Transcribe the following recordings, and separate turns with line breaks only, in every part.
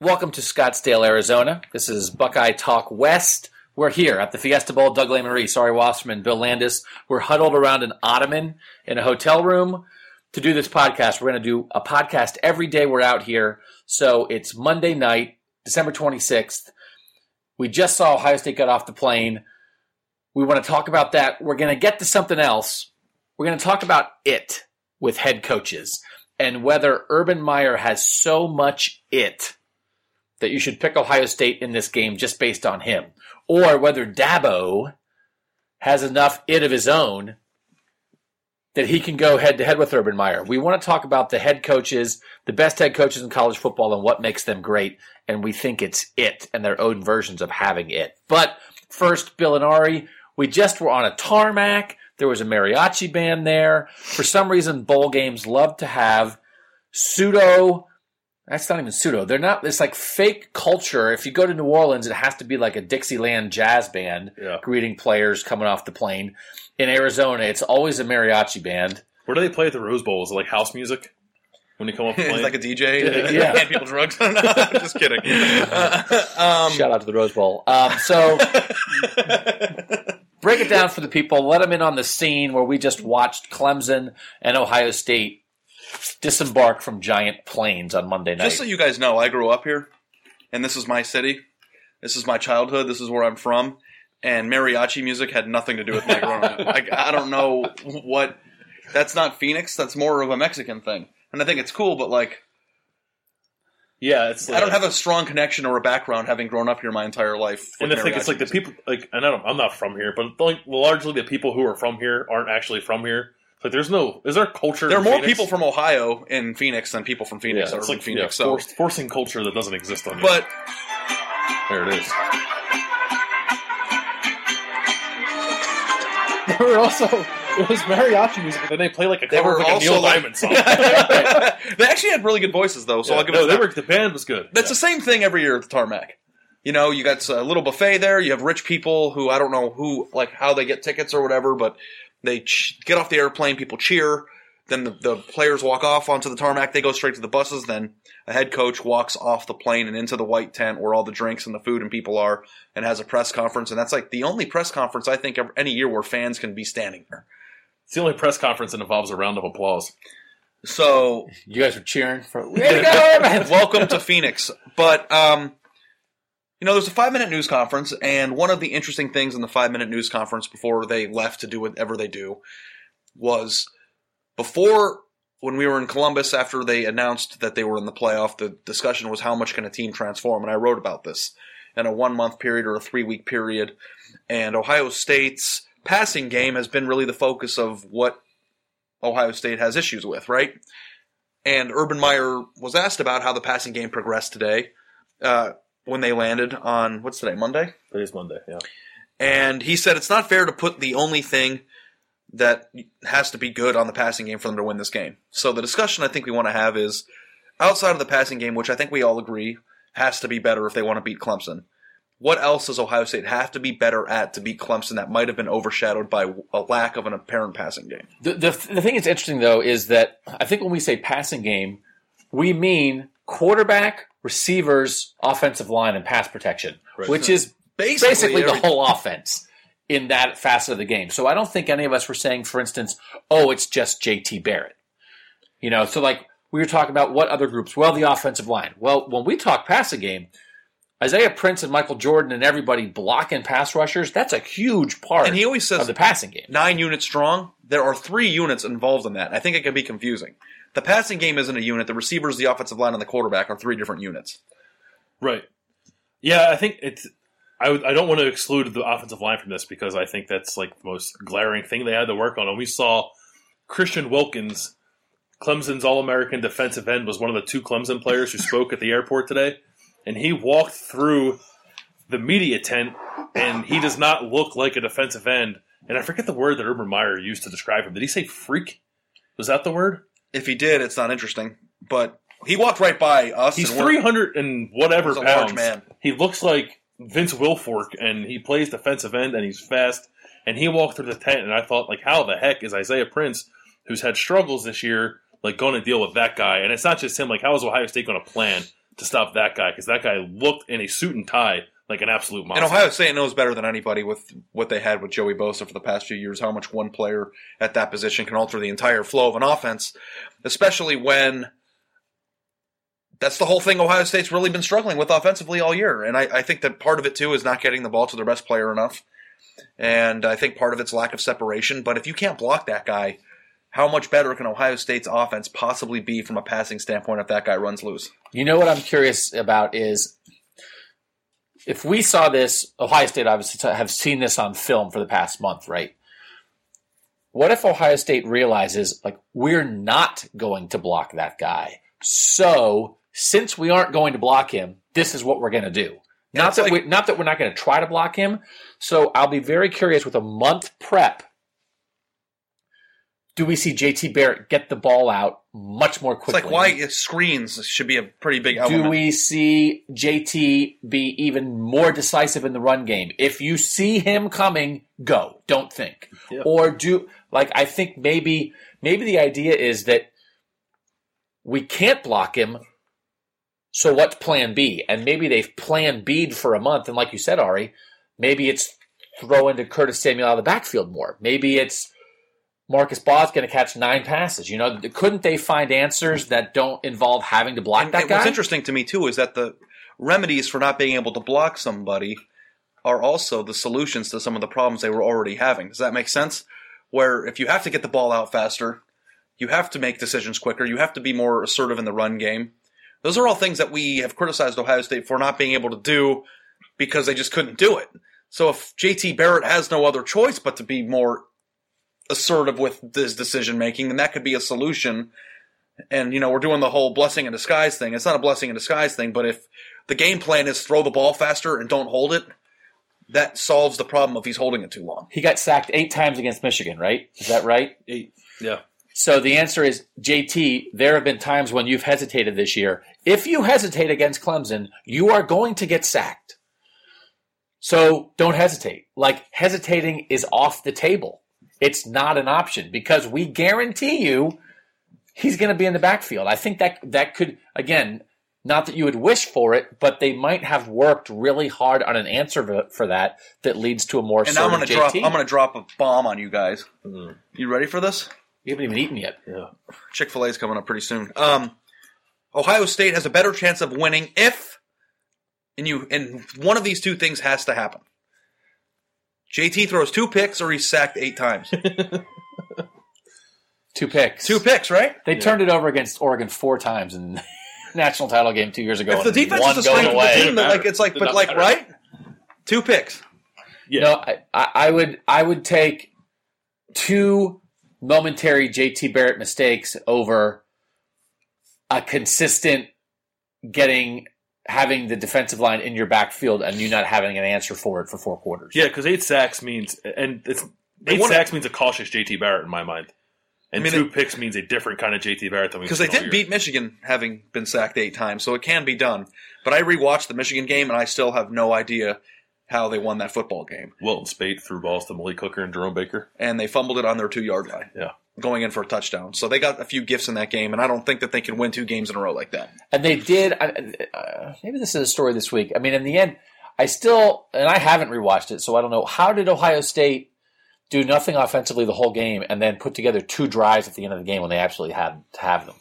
Welcome to Scottsdale, Arizona. This is Buckeye Talk West. We're here at the Fiesta Bowl. Doug Lesmerises, Ari Wasserman, Bill Landis. We're huddled around an ottoman in a hotel room to do this podcast. We're going to do a podcast every day we're out here. So it's Monday night, December 26th. We just saw Ohio State get off the plane. We want to talk about that. We're going to get to something else. We're going to talk about it with head coaches and whether Urban Meyer has so much it that you should pick Ohio State in this game just based on him, or whether Dabo has enough it of his own that he can go head to head with Urban Meyer. We want to talk about the head coaches, the best head coaches in college football, and what makes them great. And we think it's it and their own versions of having it. But first, Bill and Ari, we just were on a tarmac. There was a mariachi band there. For some reason, bowl games love to have pseudo that's not even pseudo. They're not. It's like fake culture. If you go to New Orleans, it has to be like a Dixieland jazz band
Yeah.
greeting players coming off the plane. In Arizona, it's always a mariachi band.
Where do they play at the Rose Bowl? Is it like house music when you come up, the plane?
It's like a DJ.
Yeah.
Hand people drugs. no, I'm just kidding. Uh, um,
Shout out to the Rose Bowl. Um, so break it down for the people. Let them in on the scene where we just watched Clemson and Ohio State disembark from giant planes on Monday night.
just so you guys know, I grew up here, and this is my city. This is my childhood. This is where I'm from. And mariachi music had nothing to do with my growing up. Like, I don't know what. That's not Phoenix. That's more of a Mexican thing. And I think it's cool, but like,
yeah, it's. Like,
I don't have a strong connection or a background having grown up here my entire life.
And
with
the thing is,
mariachi
like the people, like and I don't, I'm not from here, but like largely the people who are from here aren't actually from here. Like, there's no, is there culture?
There are
in
more
Phoenix?
people from Ohio in Phoenix than people from
Yeah,
Phoenix are
it's
from
like
Phoenix.
yeah,
so,
forced, forcing culture that doesn't exist on here.
but
there it is.
They were also it was mariachi music.
But then they play like a
They
cover
were
of like a
also
Neil
like-
Diamond song.
they actually had really good voices though, so
Yeah,
I'll give
no,
it
they
that.
were, the band was good.
That's
Yeah.
the same thing every year at the tarmac. You know, you got a little buffet there. You have rich people who I don't know who like how they get tickets or whatever, but they ch- get off the airplane. People cheer. Then the, the players walk off onto the tarmac. They go straight to the buses. Then a head coach walks off the plane and into the white tent where all the drinks and the food and people are, and has a press conference. And that's like the only press conference I think ever, any year where fans can be standing there.
It's the only press conference that involves a round of applause.
So
you guys are cheering for. Way to
welcome to Phoenix. But um, you know, there's a five minute news conference, and one of the interesting things in the five minute news conference before they left to do whatever they do was before when we were in Columbus after they announced that they were in the playoff. The discussion was how much can a team transform, and I wrote about this in a one month period or a three week period. And Ohio State's passing game has been really the focus of what Ohio State has issues with, right? And Urban Meyer was asked about how the passing game progressed today uh, when they landed on what's today, Monday,
It is Monday. Yeah.
and he said it's not fair to put the only thing that has to be good on the passing game for them to win this game. So the discussion I think we want to have is outside of the passing game, which I think we all agree has to be better if they want to beat Clemson. What else does Ohio State have to be better at to beat Clemson that might have been overshadowed by a lack of an apparent passing game?
The, the, the thing that's interesting, though, is that I think when we say passing game, we mean quarterback, receivers, offensive line, and pass protection,
Right.
which is
Basically,
basically the whole offense in that facet of the game. So I don't think any of us were saying, for instance, oh, it's just JT Barrett. You know, so like we were talking about what other groups? Well, the offensive line. Well, when we talk passing game, Isaiah Prince and Michael Jordan and everybody blocking pass rushers, that's a huge part
And he always says
of the passing game.
nine units strong. There are three units involved in that. I think it can be confusing. The passing game isn't a unit. The receivers, the offensive line, and the quarterback are three different units.
Right. Yeah, I think it's. I, I don't want to exclude the offensive line from this because I think that's like the most glaring thing they had to work on. And we saw Christian Wilkins, Clemson's All American defensive end, was one of the two Clemson players who spoke at the airport today. And he walked through the media tent, and he does not look like a defensive end. And I forget the word that Urban Meyer used to describe him. Did he say freak? Was that the word?
If he did, it's not interesting. But he walked right by us.
He's three hundred and whatever
He's
pounds.
man.
He looks like Vince Wilfork, and he plays defensive end, and he's fast. And he walked through the tent, and I thought, like, how the heck is Isaiah Prince, who's had struggles this year, like going to deal with that guy? And it's not just him. Like, how is Ohio State going to plan to stop that guy because that guy looked in a suit and tie like an absolute monster.
And Ohio State knows better than anybody with what they had with Joey Bosa for the past few years, how much one player at that position can alter the entire flow of an offense, especially when that's the whole thing Ohio State's really been struggling with offensively all year. And I, I think that part of it, too, is not getting the ball to their best player enough. And I think part of it's lack of separation. But if you can't block that guy, how much better can Ohio State's offense possibly be from a passing standpoint if that guy runs loose?
You know what I'm curious about is if we saw this, Ohio State obviously have seen this on film for the past month, right? What if Ohio State realizes, like, we're not going to block that guy? So, since we aren't going to block him, this is what we're going to do. Not that,
like-
we, not that we're not going to try to block him. So, I'll be very curious with a month prep. Do we see JT Barrett get the ball out much more
It's
quickly?
like why screens should be a pretty big element.
Do we see JT be even more decisive in the run game? If you see him coming, go. Don't think.
Yeah.
Or do like I think maybe maybe the idea is that we can't block him. So what's plan B? And maybe they've plan B'd for a month. And like you said, Ari, maybe it's throw into Curtis Samuel out of the backfield more. Maybe it's Marcus Baugh's going to catch nine passes. You know, couldn't they find answers that don't involve having to block
And-
that
and
guy?
What's interesting to me too is that the remedies for not being able to block somebody are also the solutions to some of the problems they were already having. Does that make sense? Where if you have to get the ball out faster, you have to make decisions quicker, you have to be more assertive in the run game. Those are all things that we have criticized Ohio State for not being able to do because they just couldn't do it. So if JT Barrett has no other choice but to be more assertive with his decision making, then that could be a solution and you know we're doing the whole blessing in disguise thing. It's not a blessing in disguise thing, but if the game plan is throw the ball faster and don't hold it, that solves the problem if he's holding it too long.
he got sacked eight times against Michigan, right? Is that right?
Eight. Yeah.
So the answer is JT. There have been times when you've hesitated this year. If you hesitate against Clemson, you are going to get sacked. So don't hesitate. Like hesitating is off the table. It's not an option because we guarantee you he's going to be in the backfield. I think that that could again, not that you would wish for it, but they might have worked really hard on an answer for- for that that leads to a more.
And I'm going to drop. I'm going to drop a bomb on you guys.
Mhm.
You ready for this?
You haven't even eaten yet.
Yeah.
Chick Fil A is coming up pretty soon. Um, Ohio State has a better chance of winning if, and you, and one of these two things has to happen. JT throws two picks, or he's sacked eight times.
Two picks.
two picks, right?
They
Yeah.
turned it over against Oregon four times in the national title game two years ago.
If the defense
one
is the
going
strength of the team, then like it's like,
Did
but like,
matter.
right? Two picks.
Yeah.
No, I, I I would I would take two momentary JT Barrett mistakes over a consistent getting having the defensive line in your backfield and you not having an answer for it for four quarters.
Yeah, because eight sacks means, and it's eight
wanna-
sacks means a cautious JT Barrett in my mind, and
I mean,
two
it-
picks means a different kind of JT Barrett than we
Because they did beat Michigan having been sacked eight times, so it can be done. But I rewatched the Michigan game, and I still have no idea how they won that football game.
Wilton Speight threw balls to Malik Hooker and Jerome Baker.
And they fumbled it on their two yard line.
Yeah.
Going in for a touchdown. So they got a few gifts in that game, and I don't think that they can win two games in a row like that.
And they did. Uh, maybe this is a story this week. I mean, in the end, I still and I haven't rewatched it, so I don't know. How did Ohio State do nothing offensively the whole game and then put together two drives at the end of the game when they actually had to have them?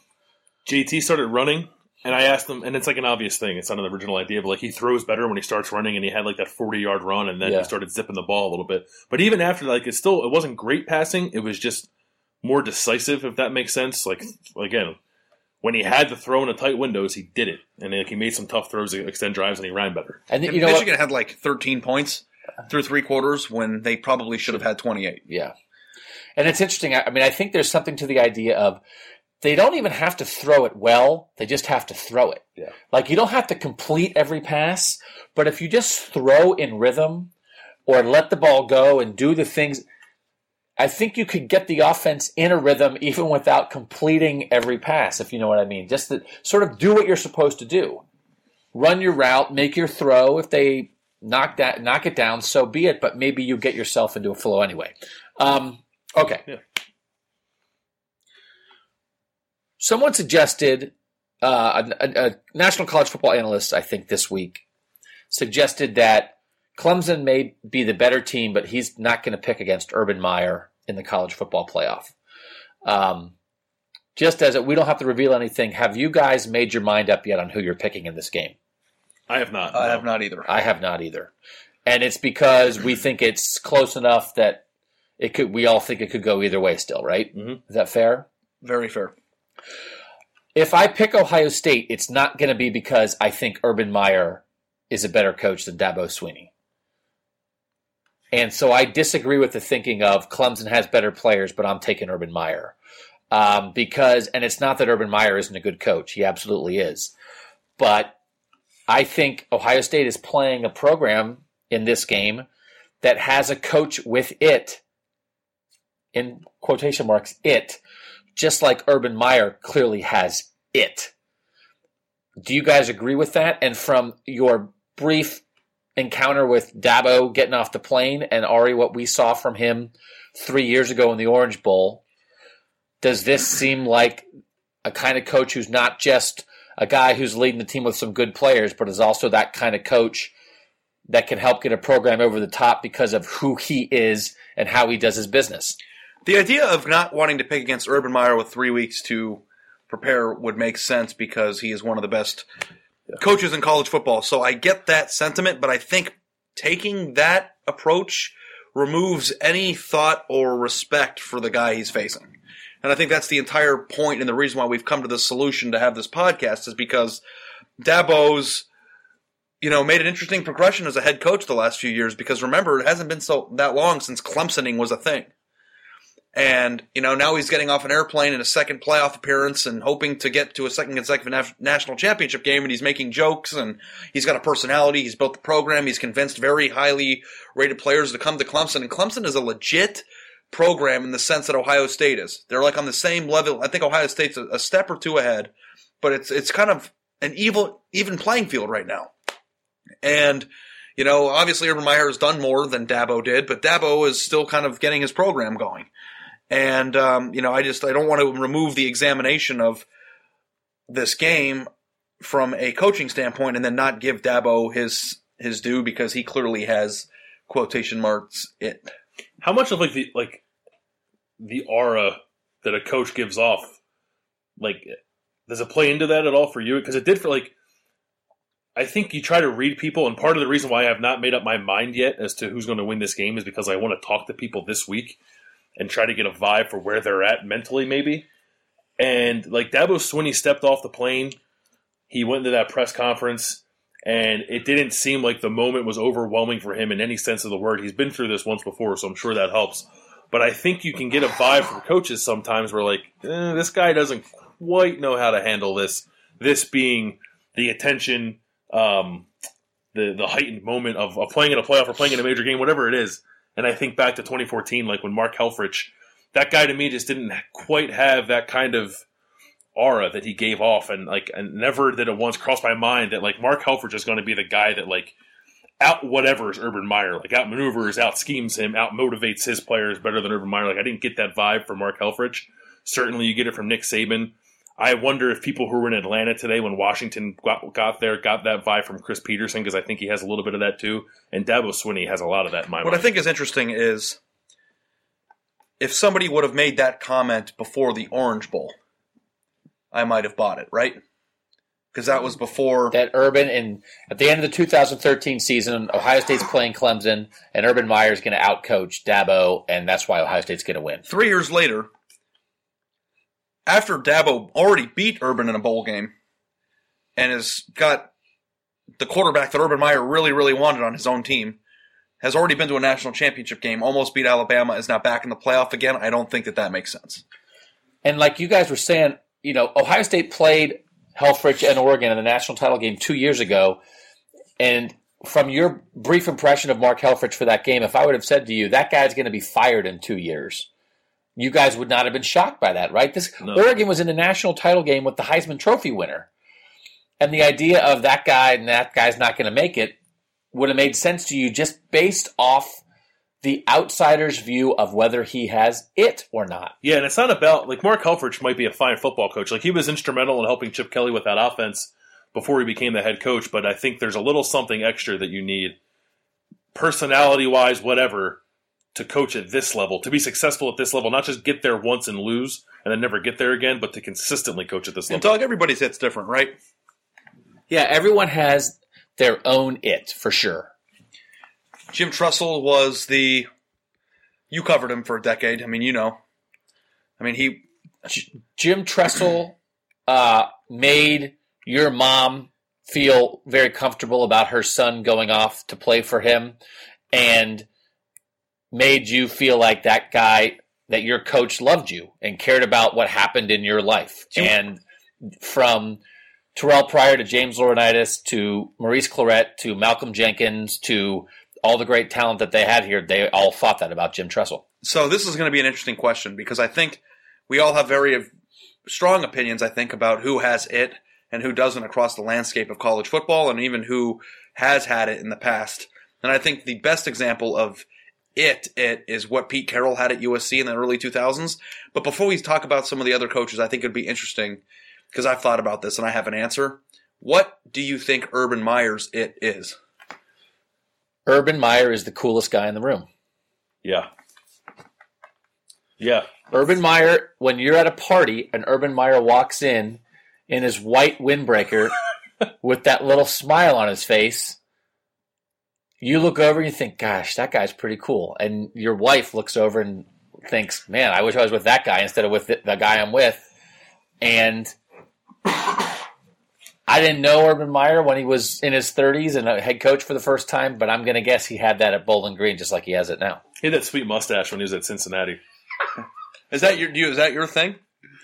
JT started running, and I asked him, and it's like an obvious thing. It's not an original idea, but like he throws better when he starts running, and he had like that forty yard run, and then
Yeah.
he started zipping the ball a little bit. But even after, like, it still it wasn't great passing. It was just more decisive, if that makes sense. Like again, when he had to throw in a tight windows, he did it, and like he made some tough throws to extend drives, and he ran better.
And you know what?
Michigan had like 13 points through three quarters when they probably should have had 28.
Yeah. And it's interesting. I I mean, I think there's something to the idea of they don't even have to throw it well, they just have to throw it.
Yeah.
Like you don't have to complete every pass, but if you just throw in rhythm or let the ball go and do the things I think you could get the offense in a rhythm even without completing every pass, if you know what I mean. Just to sort of do what you're supposed to do. Run your route, make your throw. If they knock that knock it down, so be it, but maybe you get yourself into a flow anyway. Um, okay.
Yeah.
Someone suggested uh, a, a, a national college football analyst, I think this week, suggested that Clemson may be the better team, but he's not going to pick against Urban Meyer in the college football playoff. Um, just as it, we don't have to reveal anything, have you guys made your mind up yet on who you're picking in this game?
I have not.
I
no.
have not either.
I have not either, and it's because we think it's close enough that it could. We all think it could go either way. Still, right?
Mhm.
Is that fair?
Very fair.
If I pick Ohio State, it's not going to be because I think Urban Meyer is a better coach than Dabo Swinney. And so I disagree with the thinking of Clemson has better players, but I'm taking Urban Meyer. Um, because, and it's not that Urban Meyer isn't a good coach, he absolutely is. But I think Ohio State is playing a program in this game that has a coach with it, in quotation marks, it, just like Urban Meyer clearly has it. Do you guys agree with that? And from your brief encounter with Dabo getting off the plane and Ari, what we saw from him three years ago in the Orange Bowl, does this seem like a kind of coach who's not just a guy who's leading the team with some good players, but is also that kind of coach that can help get a program over the top because of who he is and how he does his business?
The idea of not wanting to pick against Urban Meyer with three weeks to prepare would make sense because he is one of the best coaches in college football. So I get that sentiment, but I think taking that approach removes any thought or respect for the guy he's facing. And I think that's the entire point and the reason why we've come to this solution to have this podcast is because Dabo's you know, made an interesting progression as a head coach the last few years because remember, it hasn't been so that long since Clemsoning was a thing. And, you know, now he's getting off an airplane in a second playoff appearance and hoping to get to a second consecutive na- national championship game. And he's making jokes and he's got a personality. He's built the program. He's convinced very highly rated players to come to Clemson. And Clemson is a legit program in the sense that Ohio State is. They're like on the same level. I think Ohio State's a, a step or two ahead, but it's, it's kind of an evil, even playing field right now. And, you know, obviously Urban Meyer has done more than Dabo did, but Dabo is still kind of getting his program going. And, um, you know, I just, I don't want to remove the examination of this game from a coaching standpoint and then not give Dabo his, his due because he clearly has quotation marks it.
How much of like the like the aura that a coach gives off, like does it play into that at all for you? Because it did for like. I think you try to read people, and part of the reason why I have not made up my mind yet as to who's going to win this game is because I want to talk to people this week and try to get a vibe for where they're at mentally, maybe. And like Dabo Swinney stepped off the plane, he went into that press conference, and it didn't seem like the moment was overwhelming for him in any sense of the word. He's been through this once before, so I'm sure that helps. But I think you can get a vibe from coaches sometimes where like eh, this guy doesn't quite know how to handle this. This being the attention, um, the the heightened moment of, of playing in a playoff or playing in a major game, whatever it is. And I think back to 2014, like when Mark Helfrich, that guy to me just didn't quite have that kind of aura that he gave off, and like, and never did it once cross my mind that like Mark Helfrich is going to be the guy that like out whatever's Urban Meyer, like out maneuvers, out schemes him, out motivates his players better than Urban Meyer. Like I didn't get that vibe from Mark Helfrich. Certainly, you get it from Nick Saban. I wonder if people who were in Atlanta today when Washington got, got there got that vibe from Chris Petersen because I think he has a little bit of that too, and Dabo Swinney has a lot of that in my
What
mind.
I think is interesting is if somebody would have made that comment before the Orange Bowl, I might have bought it, right? Because that was before.
that Urban and at the end of the 2013 season, Ohio State's playing Clemson, and Urban Meyer's going to outcoach Dabo, and that's why Ohio State's going to win.
Three years later, after Dabo already beat Urban in a bowl game and has got the quarterback that Urban Meyer really, really wanted on his own team, has already been to a national championship game, almost beat Alabama, is now back in the playoff again. I don't think that that makes sense.
And like you guys were saying, you know, Ohio State played Helfrich and Oregon in the national title game two years ago, and from your brief impression of Mark Helfrich for that game, if I would have said to you that guy's going to be fired in two years, you guys would not have been shocked by that, right? This
No.
Oregon was in the national title game with the Heisman Trophy winner, and the idea of that guy and that guy's not going to make it would have made sense to you just based off the outsider's view of whether he has it or not.
Yeah, and it's not about like Mark Helfrich might be a fine football coach. Like he was instrumental in helping Chip Kelly with that offense before he became the head coach. But I think there's a little something extra that you need, personality wise, whatever, to coach at this level, to be successful at this level, not just get there once and lose and then never get there again, but to consistently coach at this level.
And
level.
Doug, everybody's hit's different, right?
Yeah, everyone has their own it for sure.
Jim Tressel was the. You covered him for a decade. I mean, you know. I mean, he.
Jim Tressel uh, made your mom feel very comfortable about her son going off to play for him and made you feel like that guy that your coach loved you and cared about what happened in your life and from Terrell Pryor to James Laurinaitis to Maurice Clarett to Malcolm Jenkins to all the great talent that they had here they all thought that about Jim Tressel
So this is going to be an interesting question because I think we all have very strong opinions. I think about who has it and who doesn't across the landscape of college football, and even who has had it in the past. And I think the best example of it it is what Pete Carroll had at USC in the early 2000s. But before we talk about some of the other coaches, I think it'd be interesting because I've thought about this and I have an answer. What do you think Urban Meyer's it is?
Urban Meyer is the coolest guy in the room
yeah. Yeah.
Urban Meyer, when you're at a party and Urban Meyer walks in in his white windbreaker with that little smile on his face, you look over and you think, gosh, that guy's pretty cool. And your wife looks over and thinks, man, I wish I was with that guy instead of with the, the guy I'm with. And I didn't know Urban Meyer when he was in his 30s and a head coach for the first time, but I'm going to guess he had that at Bowling Green just like he has it now.
He had that sweet mustache when he was at Cincinnati.
Is that your you? Is that your thing?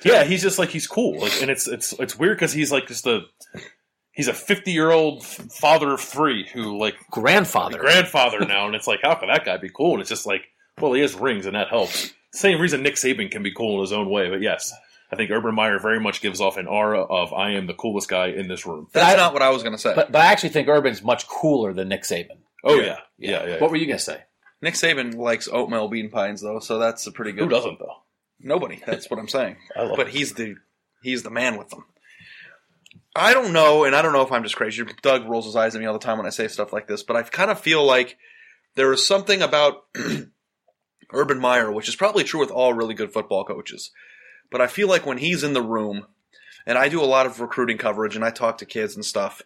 Yeah, he's just like he's cool, like, and it's it's it's weird because he's like just a he's a fifty year old father of three who like
Grandfather.
grandfather now, and it's like how can that guy be cool? And it's just like well, he has rings, and that helps. Same reason Nick Saban can be cool in his own way, but yes, I think Urban Meyer very much gives off an aura of I am the coolest guy in this room.
That's
I-
not what I was going to say.
But but I actually think Urban's much cooler than Nick Saban.
Oh
Yeah.
yeah, yeah, yeah.
What were you gonna say?
Nick Saban likes oatmeal bean pies though, so that's a pretty good.
Who doesn't though?
Nobody. That's what I'm saying.
I love
But he's the he's the man with them. I don't know, and I don't know if I'm just crazy. Doug rolls his eyes at me all the time when I say stuff like this, but I kind of feel like there is something about Urban Meyer, which is probably true with all really good football coaches. But I feel like when he's in the room, and I do a lot of recruiting coverage and I talk to kids and stuff,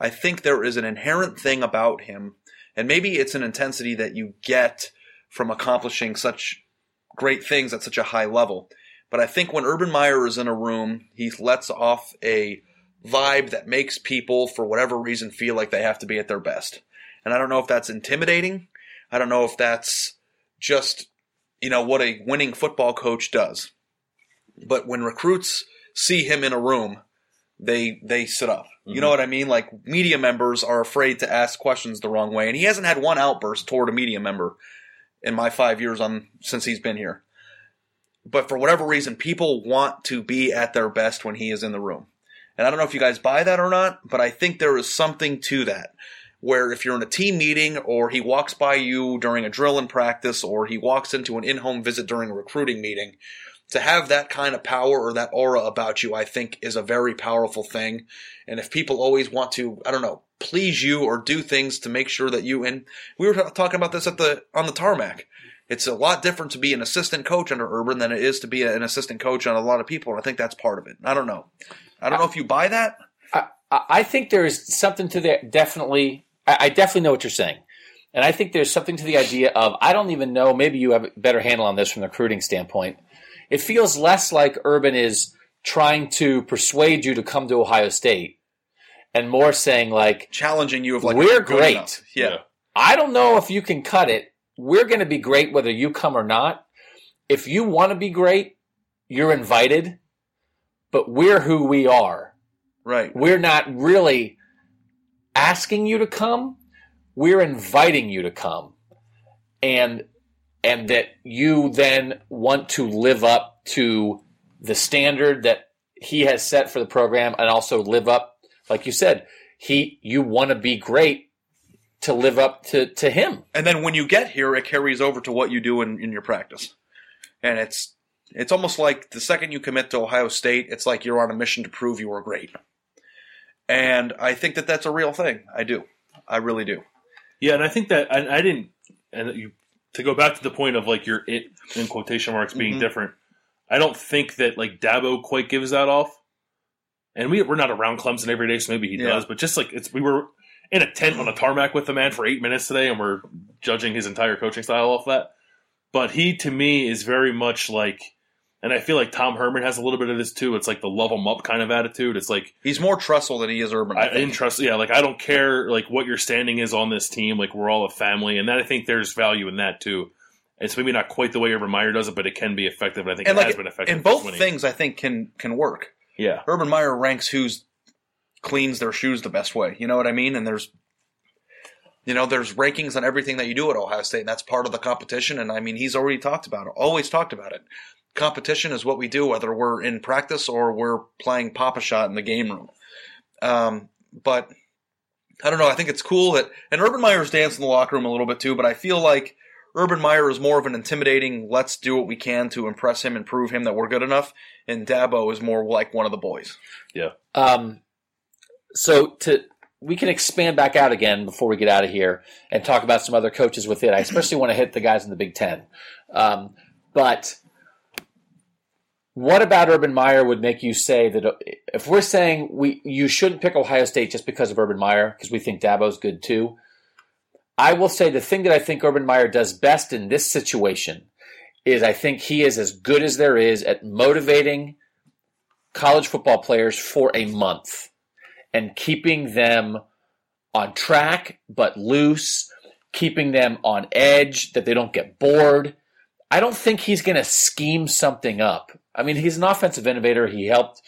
I think there is an inherent thing about him, and maybe it's an intensity that you get from accomplishing such great things at such a high level. But I think when Urban Meyer is in a room, he lets off a vibe that makes people, for whatever reason, feel like they have to be at their best. And I don't know if that's intimidating. I don't know if that's just, you know, what a winning football coach does. But when recruits see him in a room, they they sit up. You know mm-hmm. what I mean? Like media members are afraid to ask questions the wrong way, and he hasn't had one outburst toward a media member in my five years on since he's been here. But for whatever reason, people want to be at their best when he is in the room. And I don't know if you guys buy that or not, but I think there is something to that. Where if you're in a team meeting or he walks by you during a drill in practice or he walks into an in home visit during a recruiting meeting, to have that kind of power or that aura about you, I think is a very powerful thing. And if people always want to, I don't know, please you or do things to make sure that you, and we were talking about this at the, on the tarmac. It's a lot different to be an assistant coach under Urban than it is to be an assistant coach on a lot of people. And I think that's part of it. I don't know. I don't know if you buy that.
I, I think there is something to that. Definitely, I, I definitely know what you're saying, and I think there's something to the idea of I don't even know. Maybe you have a better handle on this from the recruiting standpoint. It feels less like Urban is trying to persuade you to come to Ohio State, and more saying like,
Challenging you of like,
We're great.
enough. Yeah.
I don't know if you can cut it. We're going to be great whether you come or not. If you want to be great, you're invited, but we're who we are.
Right.
We're not really asking you to come. We're inviting you to come. And and that you then want to live up to the standard that he has set for the program and also live up like you said, he you want to be great to live up to, to him.
And then when you get here, it carries over to what you do in, in your practice. And it's it's almost like the second you commit to Ohio State, it's like you're on a mission to prove you are great. And I think that that's a real thing. I do. I really do.
Yeah, and I think that and I didn't and you to go back to the point of like your it in quotation marks being
Mhm.
different. I don't think that like Dabo quite gives that off. And we we're not around Clemson every day, so maybe he
Yeah.
does. But just like it's we were in a tent on a tarmac with the man for eight minutes today, and we're judging his entire coaching style off that. But he to me is very much like, and I feel like Tom Herman has a little bit of this too. It's like the love him up kind of attitude. It's like
He's more Tressel than he is Urban. I
trust. Yeah, like I don't care like what your standing is on this team. Like we're all a family, and that I think there's value in that too. It's maybe not quite the way Urban Meyer does it, but it can be effective. And I think
and
it
like
has been effective.
and both things I think can can work.
Yeah,
Urban Meyer ranks who's cleans their shoes the best way. You know what I mean? And there's you know, there's rankings on everything that you do at Ohio State, and that's part of the competition. And I mean, he's already talked about it, always talked about it. Competition is what we do, whether we're in practice or we're playing Pop-A-Shot in the game room. Um, but I don't know. I think it's cool that, and Urban Meyer's danced in the locker room a little bit too, but I feel like Urban Meyer is more of an intimidating, let's do what we can to impress him and prove him that we're good enough. And Dabo is more like one of the boys. Yeah.
Um, so to we can expand back out again before we get out of here and talk about some other coaches with it. I especially want to hit the guys in the Big Ten. Um, but what about Urban Meyer would make you say that uh, if we're saying we you shouldn't pick Ohio State just because of Urban Meyer because we think Dabo's good too? I will say the thing that I think Urban Meyer does best in this situation is I think he is as good as there is at motivating college football players for a month and keeping them on track but loose, keeping them on edge that they don't get bored. I don't think he's going to scheme something up. I mean, he's an offensive innovator. He helped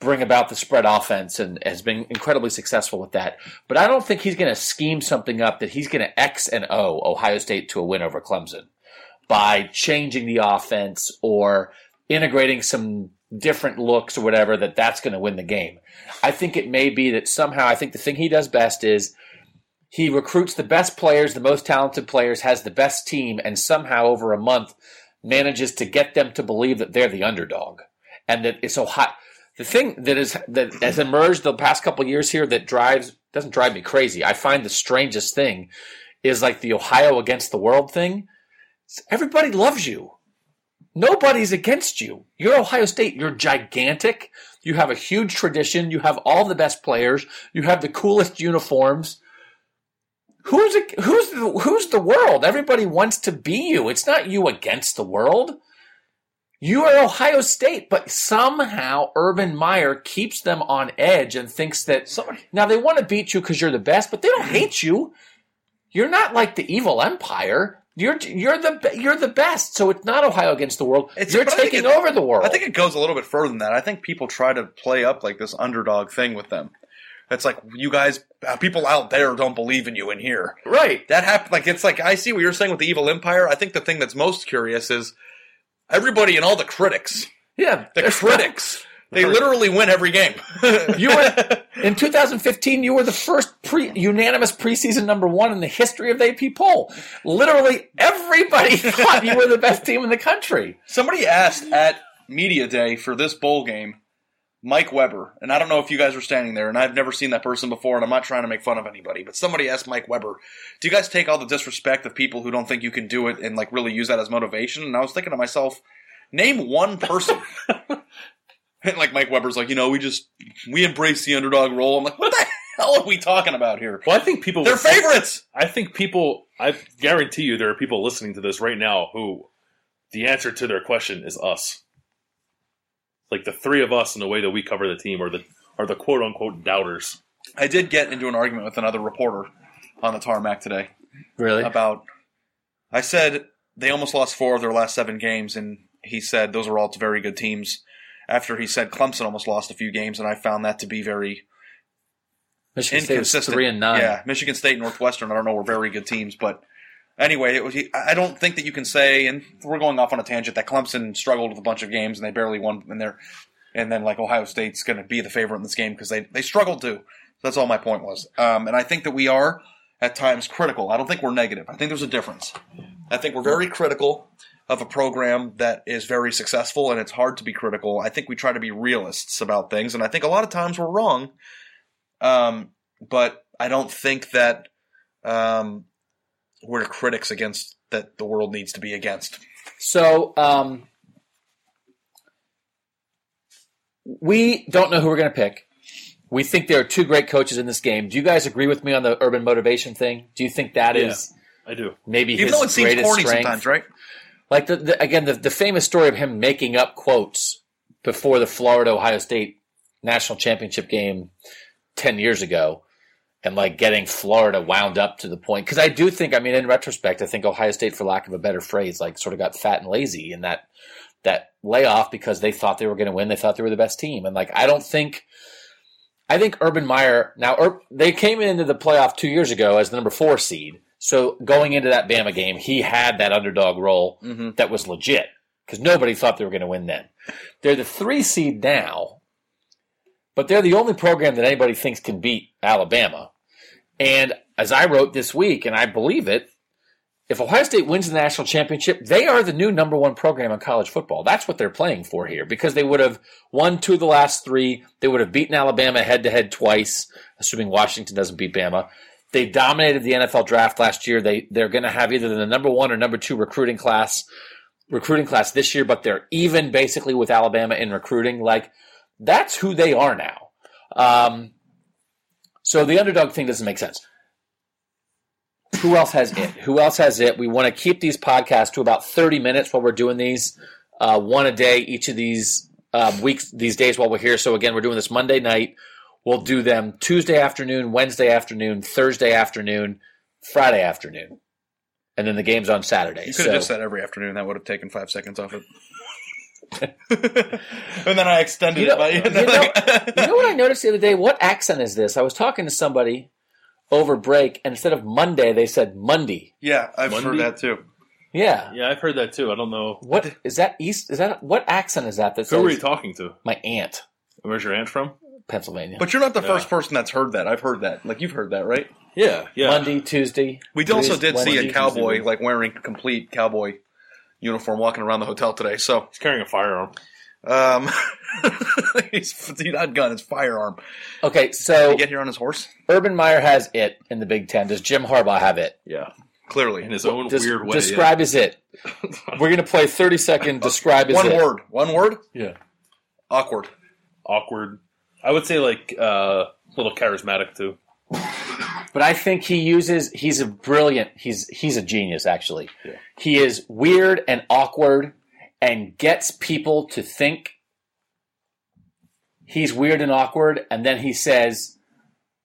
bring about the spread offense and has been incredibly successful with that. But I don't think he's going to scheme something up that he's going to X and O Ohio State to a win over Clemson by changing the offense or integrating some different looks or whatever that that's going to win the game. I think it may be that somehow I think the thing he does best is he recruits the best players, the most talented players, has the best team, and somehow over a month manages to get them to believe that they're the underdog and that it's so hot. The thing that is that has emerged the past couple years here that drives doesn't drive me crazy. I find the strangest thing is like the Ohio against the world thing. Everybody loves you. Nobody's against you. You're Ohio State. You're gigantic. You have a huge tradition. You have all the best players. You have the coolest uniforms. Who's a, who's the, who's the world? Everybody wants to be you. It's not you against the world. You are Ohio State, but somehow Urban Meyer keeps them on edge and thinks that
Somebody,
now they want to beat you because you're the best, but they don't hate you. You're not like the evil empire. You're you're the you're the best. So it's not Ohio against the world.
It's-
you're
but I think
taking
it-
over the world.
I think it goes a little bit further than that. I think people try to play up like this underdog thing with them. It's like you guys, uh, people out there don't believe in you in here.
right.
That happened. Like it's like I see what you're saying with the evil empire. I think the thing that's most curious is everybody and all the critics.
Yeah.
The critics. They literally win every game.
You were in 2015. You were the first pre, unanimous preseason number one in the history of the AP poll. Literally everybody thought you were the best team in the country.
Somebody asked at media day for this bowl game, Mike Weber, and I don't know if you guys were standing there, and I've never seen that person before, and I'm not trying to make fun of anybody, but somebody asked Mike Weber, "Do you guys take all the disrespect of people who don't think you can do it and like really use that as motivation?" And I was thinking to myself, name one person. and like Mike Weber's like, you know, we just we embrace the underdog role. I'm like, what the hell are we talking about here?
well, I think people
They're favorites.
I think people. I guarantee you, there are people listening to this right now who the answer to their question is us. Like the three of us in the way that we cover the team are the are the quote unquote doubters.
I did get into an argument with another reporter on the tarmac today.
Really?
about I said they almost lost four of their last seven games, and he said those are all very good teams. After he said Clemson almost lost a few games, and I found that to be very
Michigan State
inconsistent.
three and nine.
Yeah, Michigan State, and Northwestern, I don't know, were very good teams, but anyway, it was. I don't think that you can say, and we're going off on a tangent, that Clemson struggled with a bunch of games and they barely won, and they're, and then like Ohio State's going to be the favorite in this game because they they struggled too. That's all my point was, um, and I think that we are. at times critical. I don't think we're negative. I think there's a difference. I think we're very critical of a program that is very successful, and it's hard to be critical. I think we try to be realists about things, and I think a lot of times we're wrong. Um, but I don't think that um, we're critics against that the world needs to be against.
So um, we don't know who we're going to pick. We think there are two great coaches in this game. Do you guys agree with me on the urban motivation thing? Do you think that is
I do.
maybe
Even
his
though it seems corny
strength?
sometimes, right?
Like the, the again, the, the famous story of him making up quotes before the Florida Ohio State national championship game ten years ago, and like getting Florida wound up to the point. Because I do think, I mean, in retrospect, I think Ohio State, for lack of a better phrase, like sort of got fat and lazy in that that layoff because they thought they were going to win. They thought they were the best team, and like I don't think. I think Urban Meyer now Ur- they came into the playoff two years ago as the number four seed. So going into that Bama game, he had that underdog role
Mm-hmm.
that was legit because nobody thought they were going to win then. They're the three seed now, but they're the only program that anybody thinks can beat Alabama. And as I wrote this week, and I believe it, if Ohio State wins the national championship, they are the new number one program in college football. That's what they're playing for here because they would have won two of the last three. They would have beaten Alabama head to head twice, assuming Washington doesn't beat Bama. They dominated the NFL draft last year. They they're going to have either the number one or number two recruiting class recruiting class this year, but they're even basically with Alabama in recruiting. Like that's who they are now. Um, so the underdog thing doesn't make sense. Who else has it? Who else has it? We want to keep these podcasts to about 30 minutes while we're doing these, uh, one a day each of these um, weeks, these days while we're here. So again, we're doing this Monday night. We'll do them Tuesday afternoon, Wednesday afternoon, Thursday afternoon, Friday afternoon, and then the game's on Saturday.
You could have
So-
just said every afternoon. That would have taken five seconds off it. and then I extended
You know-
it by.
you know- you know what I noticed the other day? What accent is this? I was talking to somebody over break, and instead of Monday, they said Monday.
yeah, I've
Monday?
heard that too.
Yeah.
Yeah, I've heard that too. I don't know.
What is that? East? Is that what accent is that? That
Who were you talking to?
my aunt,
Where's your aunt from?
Pennsylvania.
But you're not the
Yeah.
first person that's heard that. I've heard that. Like you've heard that, right?
Yeah, yeah.
Monday, Tuesday.
We also
Tuesday,
did see a cowboy
Tuesday.
like wearing complete cowboy uniform walking around the hotel today. So
He's carrying a firearm.
um, he's, he's not gun, it's firearm.
Okay,
Did
so
he get here on his horse?
Urban Meyer has it in the Big Ten. Does Jim Harbaugh have it?
Yeah,
Clearly,
in his own
Des-
weird way.
describe is it. We're gonna play thirty second. Describe is
one
it.
word. One word.
Yeah.
Awkward.
Awkward. I would say like uh, a little charismatic too.
But I think he uses. He's a brilliant. He's he's a genius. Actually,
Yeah.
he is weird and awkward, and gets people to think he's weird and awkward, and then he says,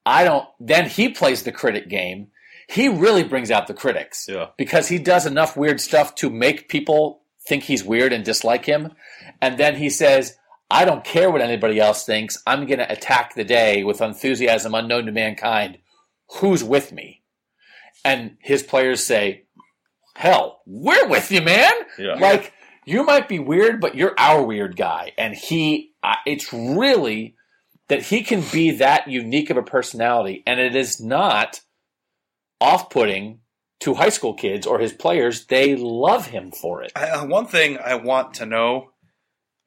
"I don't." Then he plays the critic game. He really brings out the critics
Yeah.
because he does enough weird stuff to make people think he's weird and dislike him, and then he says. I don't care what anybody else thinks. I'm going to attack the day with enthusiasm unknown to mankind who's with me? And his players say, hell, we're with you, man.
Yeah.
Like, you might be weird, but you're our weird guy. And he, uh, it's really that he can be that unique of a personality. And it is not off putting to high school kids or his players. They love him for it.
I, uh, one thing I want to know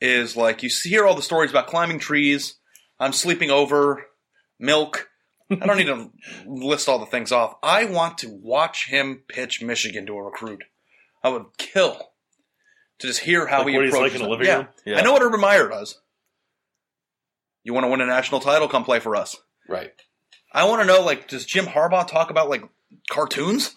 is like you hear all the stories about climbing trees. I'm sleeping over, milk. I don't need to list all the things off. I want to watch him pitch Michigan to a recruit. I would kill to just hear how
Like
he approaches
like in a living
yeah.
room? Yeah.
I know what Urban Meyer does. You want to win a national title? Come play for us.
Right.
I want to know, like, does Jim Harbaugh talk about like cartoons?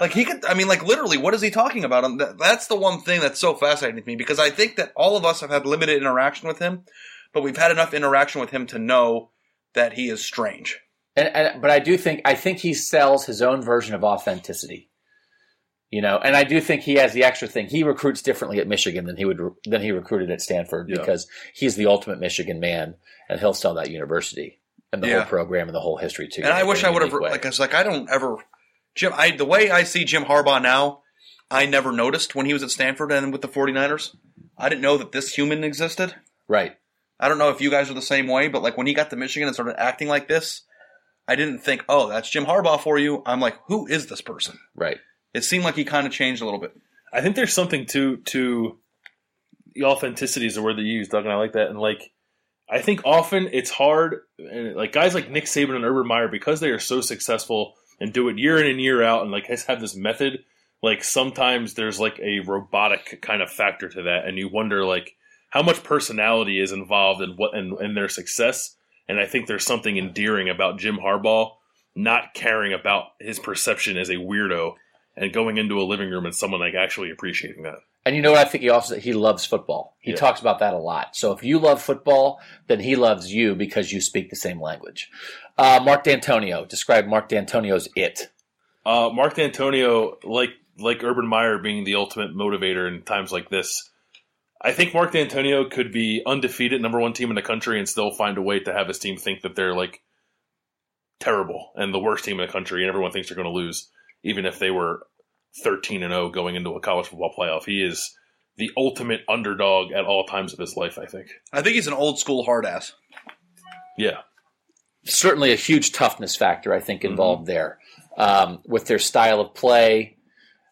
Like he could, I mean, like literally, what is he talking about? And that's the one thing that's so fascinating to me because I think that all of us have had limited interaction with him, but we've had enough interaction with him to know that he is strange.
And, and but I do think I think he sells his own version of authenticity. You know, and I do think he has the extra thing. He recruits differently at Michigan than he would than he recruited at Stanford
Yeah.
because he's the ultimate Michigan man, and he'll sell that university and the
Yeah.
whole program and the whole history too.
And I wish I would have, like, I was like, I don't ever, Jim, I, the way I see Jim Harbaugh now, I never noticed when he was at Stanford and with the 49ers. I didn't know that this human existed.
right.
I don't know if you guys are the same way, but like when he got to Michigan and started acting like this, I didn't think, oh, that's Jim Harbaugh for you. I'm like, who is this person?
Right.
It seemed like he kind of changed a little bit.
I think there's something to to the authenticity is the word that you use, Doug, and I like that. And like, I think often it's hard, and like guys like Nick Saban and Urban Meyer, because they are so successful and do it year in and year out, and like have this method. Like sometimes there's like a robotic kind of factor to that, and you wonder like how much personality is involved in what in, in their success. And I think there's something endearing about Jim Harbaugh not caring about his perception as a weirdo and going into a living room and someone like actually appreciating that.
And you know what I think he also he loves football. He
Yeah.
talks about that a lot. So if you love football, then he loves you because you speak the same language. Uh, Mark Dantonio describe Mark Dantonio's it.
Uh, Mark Dantonio, like like Urban Meyer being the ultimate motivator in times like this, I think Mark Dantonio could be undefeated, number one team in the country, and still find a way to have his team think that they're like terrible and the worst team in the country, and everyone thinks they're going to lose, even if they were thirteen and zero going into a college football playoff. He is the ultimate underdog at all times of his life. I think.
I think he's an old school hard ass.
Yeah,
Certainly a huge toughness factor, I think, involved there um, with their style of play.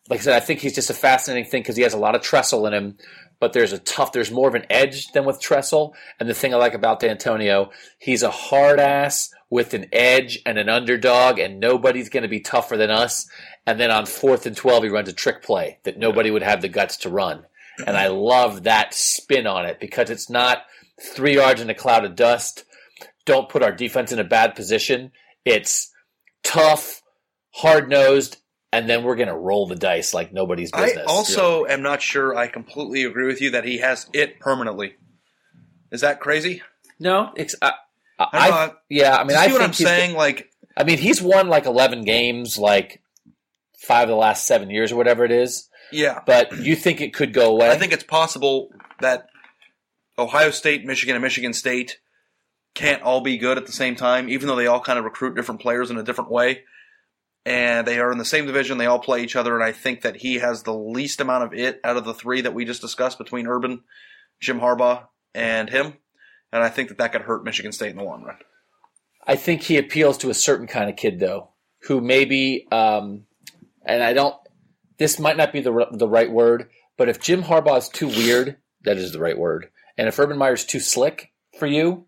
Like I said, I think he's just a fascinating thing because he has a lot of Tressel in him, but there's a tough, there's more of an edge than with Tressel. And the thing I like about Dantonio, he's a hard ass with an edge and an underdog, and nobody's going to be tougher than us. And then on fourth and 12, he runs a trick play that nobody would have the guts to run. And I love that spin on it because it's not three yards in a cloud of dust. Don't put our defense in a bad position. It's tough, hard nosed, and then we're going to roll the dice like nobody's business.
I
business.
also am not sure I completely agree with you that he has it permanently. Is that crazy?
no, it's, I,
I
I,
don't know.
yeah, I mean,
you
I
see what
think
I'm saying? Like,
I mean, he's won like 11 games, like five of the last seven years or whatever it is.
yeah.
But you think it could go away?
I think it's possible that Ohio State, Michigan, and Michigan State can't all be good at the same time, even though they all kind of recruit different players in a different way. And they are in the same division, they all play each other, and I think that he has the least amount of it out of the three that we just discussed between Urban, Jim Harbaugh, and him. And I think that that could hurt Michigan State in the long run.
I think he appeals to a certain kind of kid, though, who maybe, um, and I don't. This might not be the the right word, but if Jim Harbaugh is too weird, that is the right word. And if Urban Meyer's too slick for you,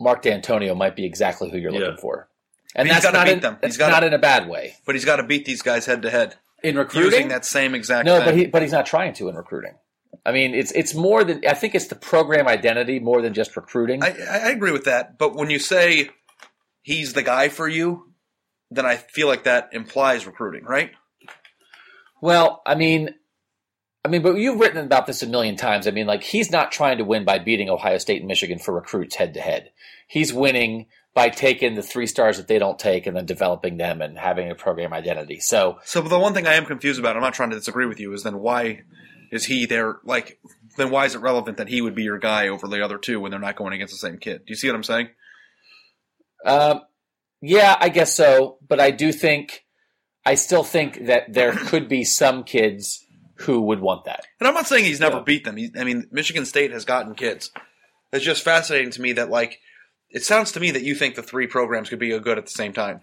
Mark Dantonio might be exactly who you're
Yeah.
looking for. And
He's
that's
gotta
not
beat
in,
them. He's gotta-
not in a bad way.
But he's got to beat these guys head to head
In recruiting,
using that same exact
no,
thing.
but he but he's not trying to in recruiting. I mean, it's it's more than I think it's the program identity more than just recruiting.
I I agree with that, but when you say he's the guy for you, then I feel like that implies recruiting, right?
Well, I mean, I mean, but you've written about this a million times. I mean, like he's not trying to win by beating Ohio State and Michigan for recruits head to head. He's winning by taking the three stars that they don't take and then developing them and having a program identity. So
So the one thing I am confused about, I'm not trying to disagree with you, is then why is he there? Like, then why is it relevant that he would be your guy over the other two when they're not going against the same kid? Do you see what I'm saying?
Um, yeah, I guess so. But I do think, I still think that there could be some kids who would want that.
And I'm not saying he's never
Yeah.
beat them. He, I mean, Michigan State has gotten kids. It's just fascinating to me that like it sounds to me that you think the three programs could be a good at the same time.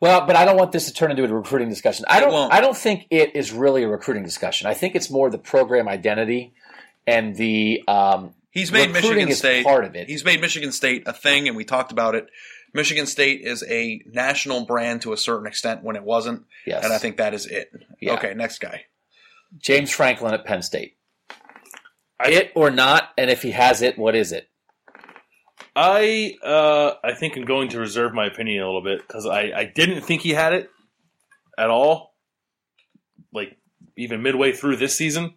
Well, but I don't want this to turn into a recruiting discussion. I don't. I don't think it is really a recruiting discussion. I think it's more the program identity and the. Um,
He's made Michigan State
part of it.
He's made Michigan State a thing, and we talked about it. Michigan State is a national brand to a certain extent when it wasn't,
yes,
and I think that is it.
Yeah.
Okay, next guy.
James Franklin at Penn State.
I-
it or not, and if he has it, what is it?
I uh, I think I'm going to reserve my opinion a little bit because I, I didn't think he had it at all, like even midway through this season,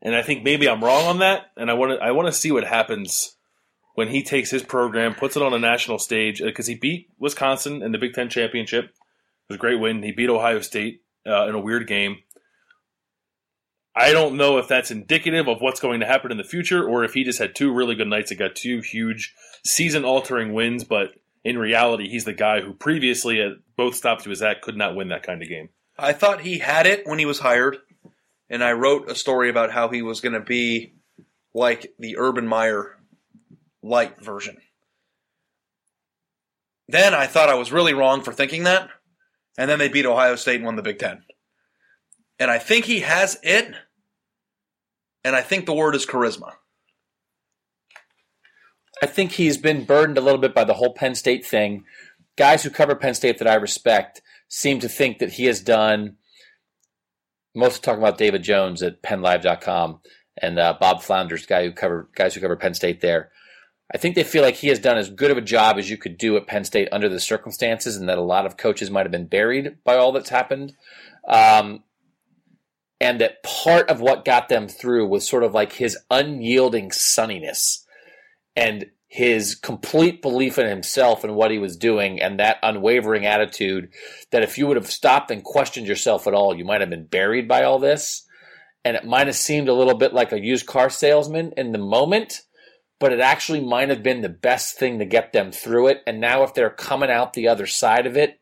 and I think maybe I'm wrong on that. And I want to I want to see what happens when he takes his program, puts it on a national stage because he beat Wisconsin in the Big Ten championship. It was a great win. He beat Ohio State uh, in a weird game. I don't know if that's indicative of what's going to happen in the future or if he just had two really good nights and got two huge season altering wins, but in reality, he's the guy who previously at both stops he was at could not win that kind of game.
I thought he had it when he was hired, and I wrote a story about how he was going to be like the Urban Meyer light version. then I thought I was really wrong for thinking that. And then they beat Ohio State and won the Big Ten. And I think he has it. And I think the word is charisma.
I think he's been burdened a little bit by the whole Penn State thing. Guys who cover Penn State that I respect seem to think that he has done. Most talking about David Jones at PennLive.com and uh, Bob Flounders, guy who cover guys who cover Penn State there. I think they feel like he has done as good of a job as you could do at Penn State under the circumstances, and that a lot of coaches might have been buried by all that's happened. Um, and that part of what got them through was sort of like his unyielding sunniness and his complete belief in himself and what he was doing and that unwavering attitude that if you would have stopped and questioned yourself at all, you might have been buried by all this. And it might have seemed a little bit like a used car salesman in the moment, but it actually might have been the best thing to get them through it. And now, if they're coming out the other side of it,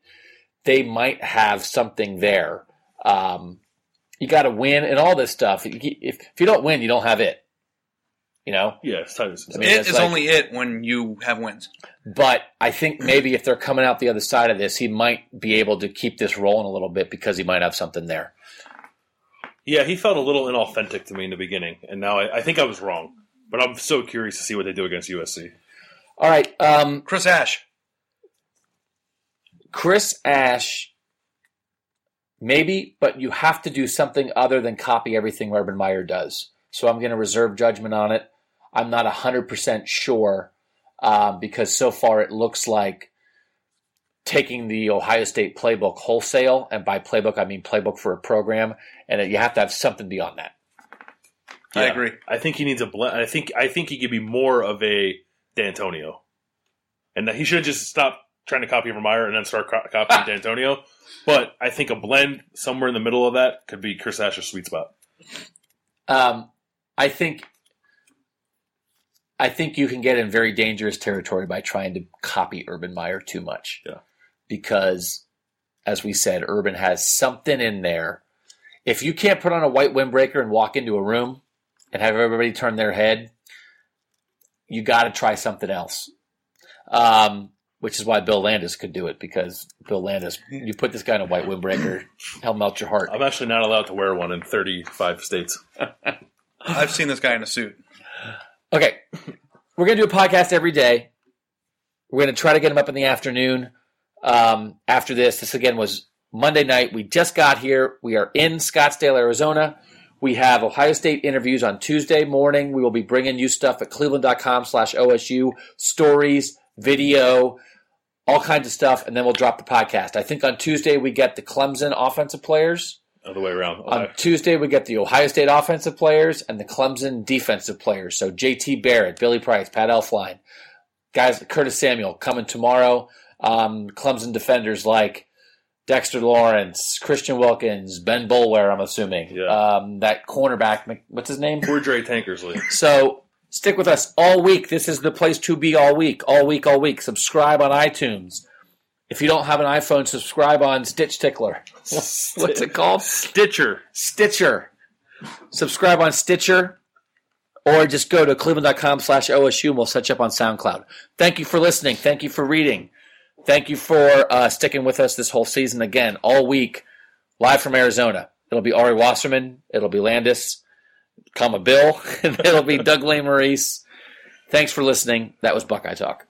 they might have something there. Um, you got to win and all this stuff. If, if you don't win, you don't have it. You know,
Yeah, it's Titus.
I mean, it's like-
only it when you have wins.
but I think maybe if they're coming out the other side of this, he might be able to keep this rolling a little bit because he might have something there.
yeah, he felt a little inauthentic to me in the beginning, and now I, I think I was wrong. But I'm so curious to see what they do against USC.
All right, um,
Chris Ash.
Chris Ash, maybe, but you have to do something other than copy everything Urban Meyer does. So I'm going to reserve judgment on it. I'm not 100% sure um, because so far it looks like taking the Ohio State playbook wholesale, and by playbook I mean playbook for a program, and that you have to have something beyond that.
I agree.
I think he needs a blend. I think I think he could be more of a Dantonio, and that he should just stop trying to copy Urban Meyer and then start co- copying Dantonio. But I think a blend somewhere in the middle of that could be Chris Ash's sweet spot.
Um, I think I think you can get in very dangerous territory by trying to copy Urban Meyer too much.
Yeah.
Because as we said, Urban has something in there. If you can't put on a white windbreaker and walk into a room and have everybody turn their head, you got to try something else. Um, which is why Bill Landis could do it because Bill Landis, you put this guy in a white windbreaker, he'll melt your heart.
I'm actually not allowed to wear one in 35 states.
I've seen this guy in a suit.
Okay. We're going to do a podcast every day. We're going to try to get him up in the afternoon um, after this. This, again, was Monday night. We just got here. We are in Scottsdale, Arizona. We have Ohio State interviews on Tuesday morning. We will be bringing you stuff at cleveland.com slash OSU, stories, video, all kinds of stuff, and then we'll drop the podcast. I think on Tuesday we get the Clemson offensive players.
Other way around.
On Tuesday, we get the Ohio State offensive players and the Clemson defensive players. So JT Barrett, Billy Price, Pat Elflein, guys, Curtis Samuel coming tomorrow. Um, Clemson defenders like Dexter Lawrence, Christian Wilkins, Ben Boulware, I'm assuming.
Yeah.
Um, that cornerback, what's his name?
Poor Dre Tankersley.
So stick with us all week. This is the place to be all week, all week, all week. Subscribe on iTunes. If you don't have an iPhone, subscribe on Stitch Tickler. What's it called?
Stitcher.
Stitcher. Subscribe on Stitcher or just go to cleveland.com slash OSU and we'll set you up on SoundCloud. Thank you for listening. Thank you for reading. Thank you for uh, sticking with us this whole season again, all week, live from Arizona. It'll be Ari Wasserman. It'll be Landis, comma Bill, it'll be Doug Lesmerises. Thanks for listening. That was Buckeye Talk.